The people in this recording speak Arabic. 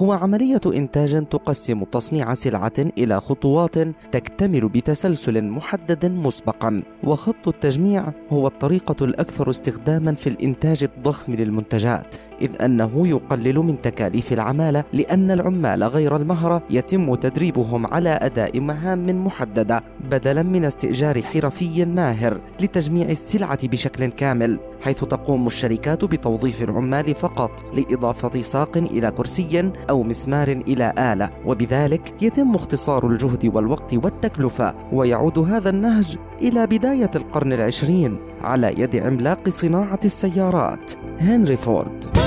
هو عملية إنتاج تقسم تصنيع سلعة إلى خطوات تكتمل بتسلسل محدد مسبقا، وخط التجميع هو الطريقة الأكثر استخداما في الإنتاج الضخم للمنتجات، إذ أنه يقلل من تكاليف العمالة لأن العمال غير المهرة يتم تدريبهم على أداء مهام محددة بدلا من استئجار حرفي ماهر لتجميع السلعة بشكل كامل حيث تقوم الشركات بتوظيف العمال فقط لإضافة ساق إلى كرسي أو مسمار إلى آلة وبذلك يتم اختصار الجهد والوقت والتكلفة ويعود هذا النهج إلى بداية القرن العشرين على يد عملاق صناعة السيارات هنري فورد.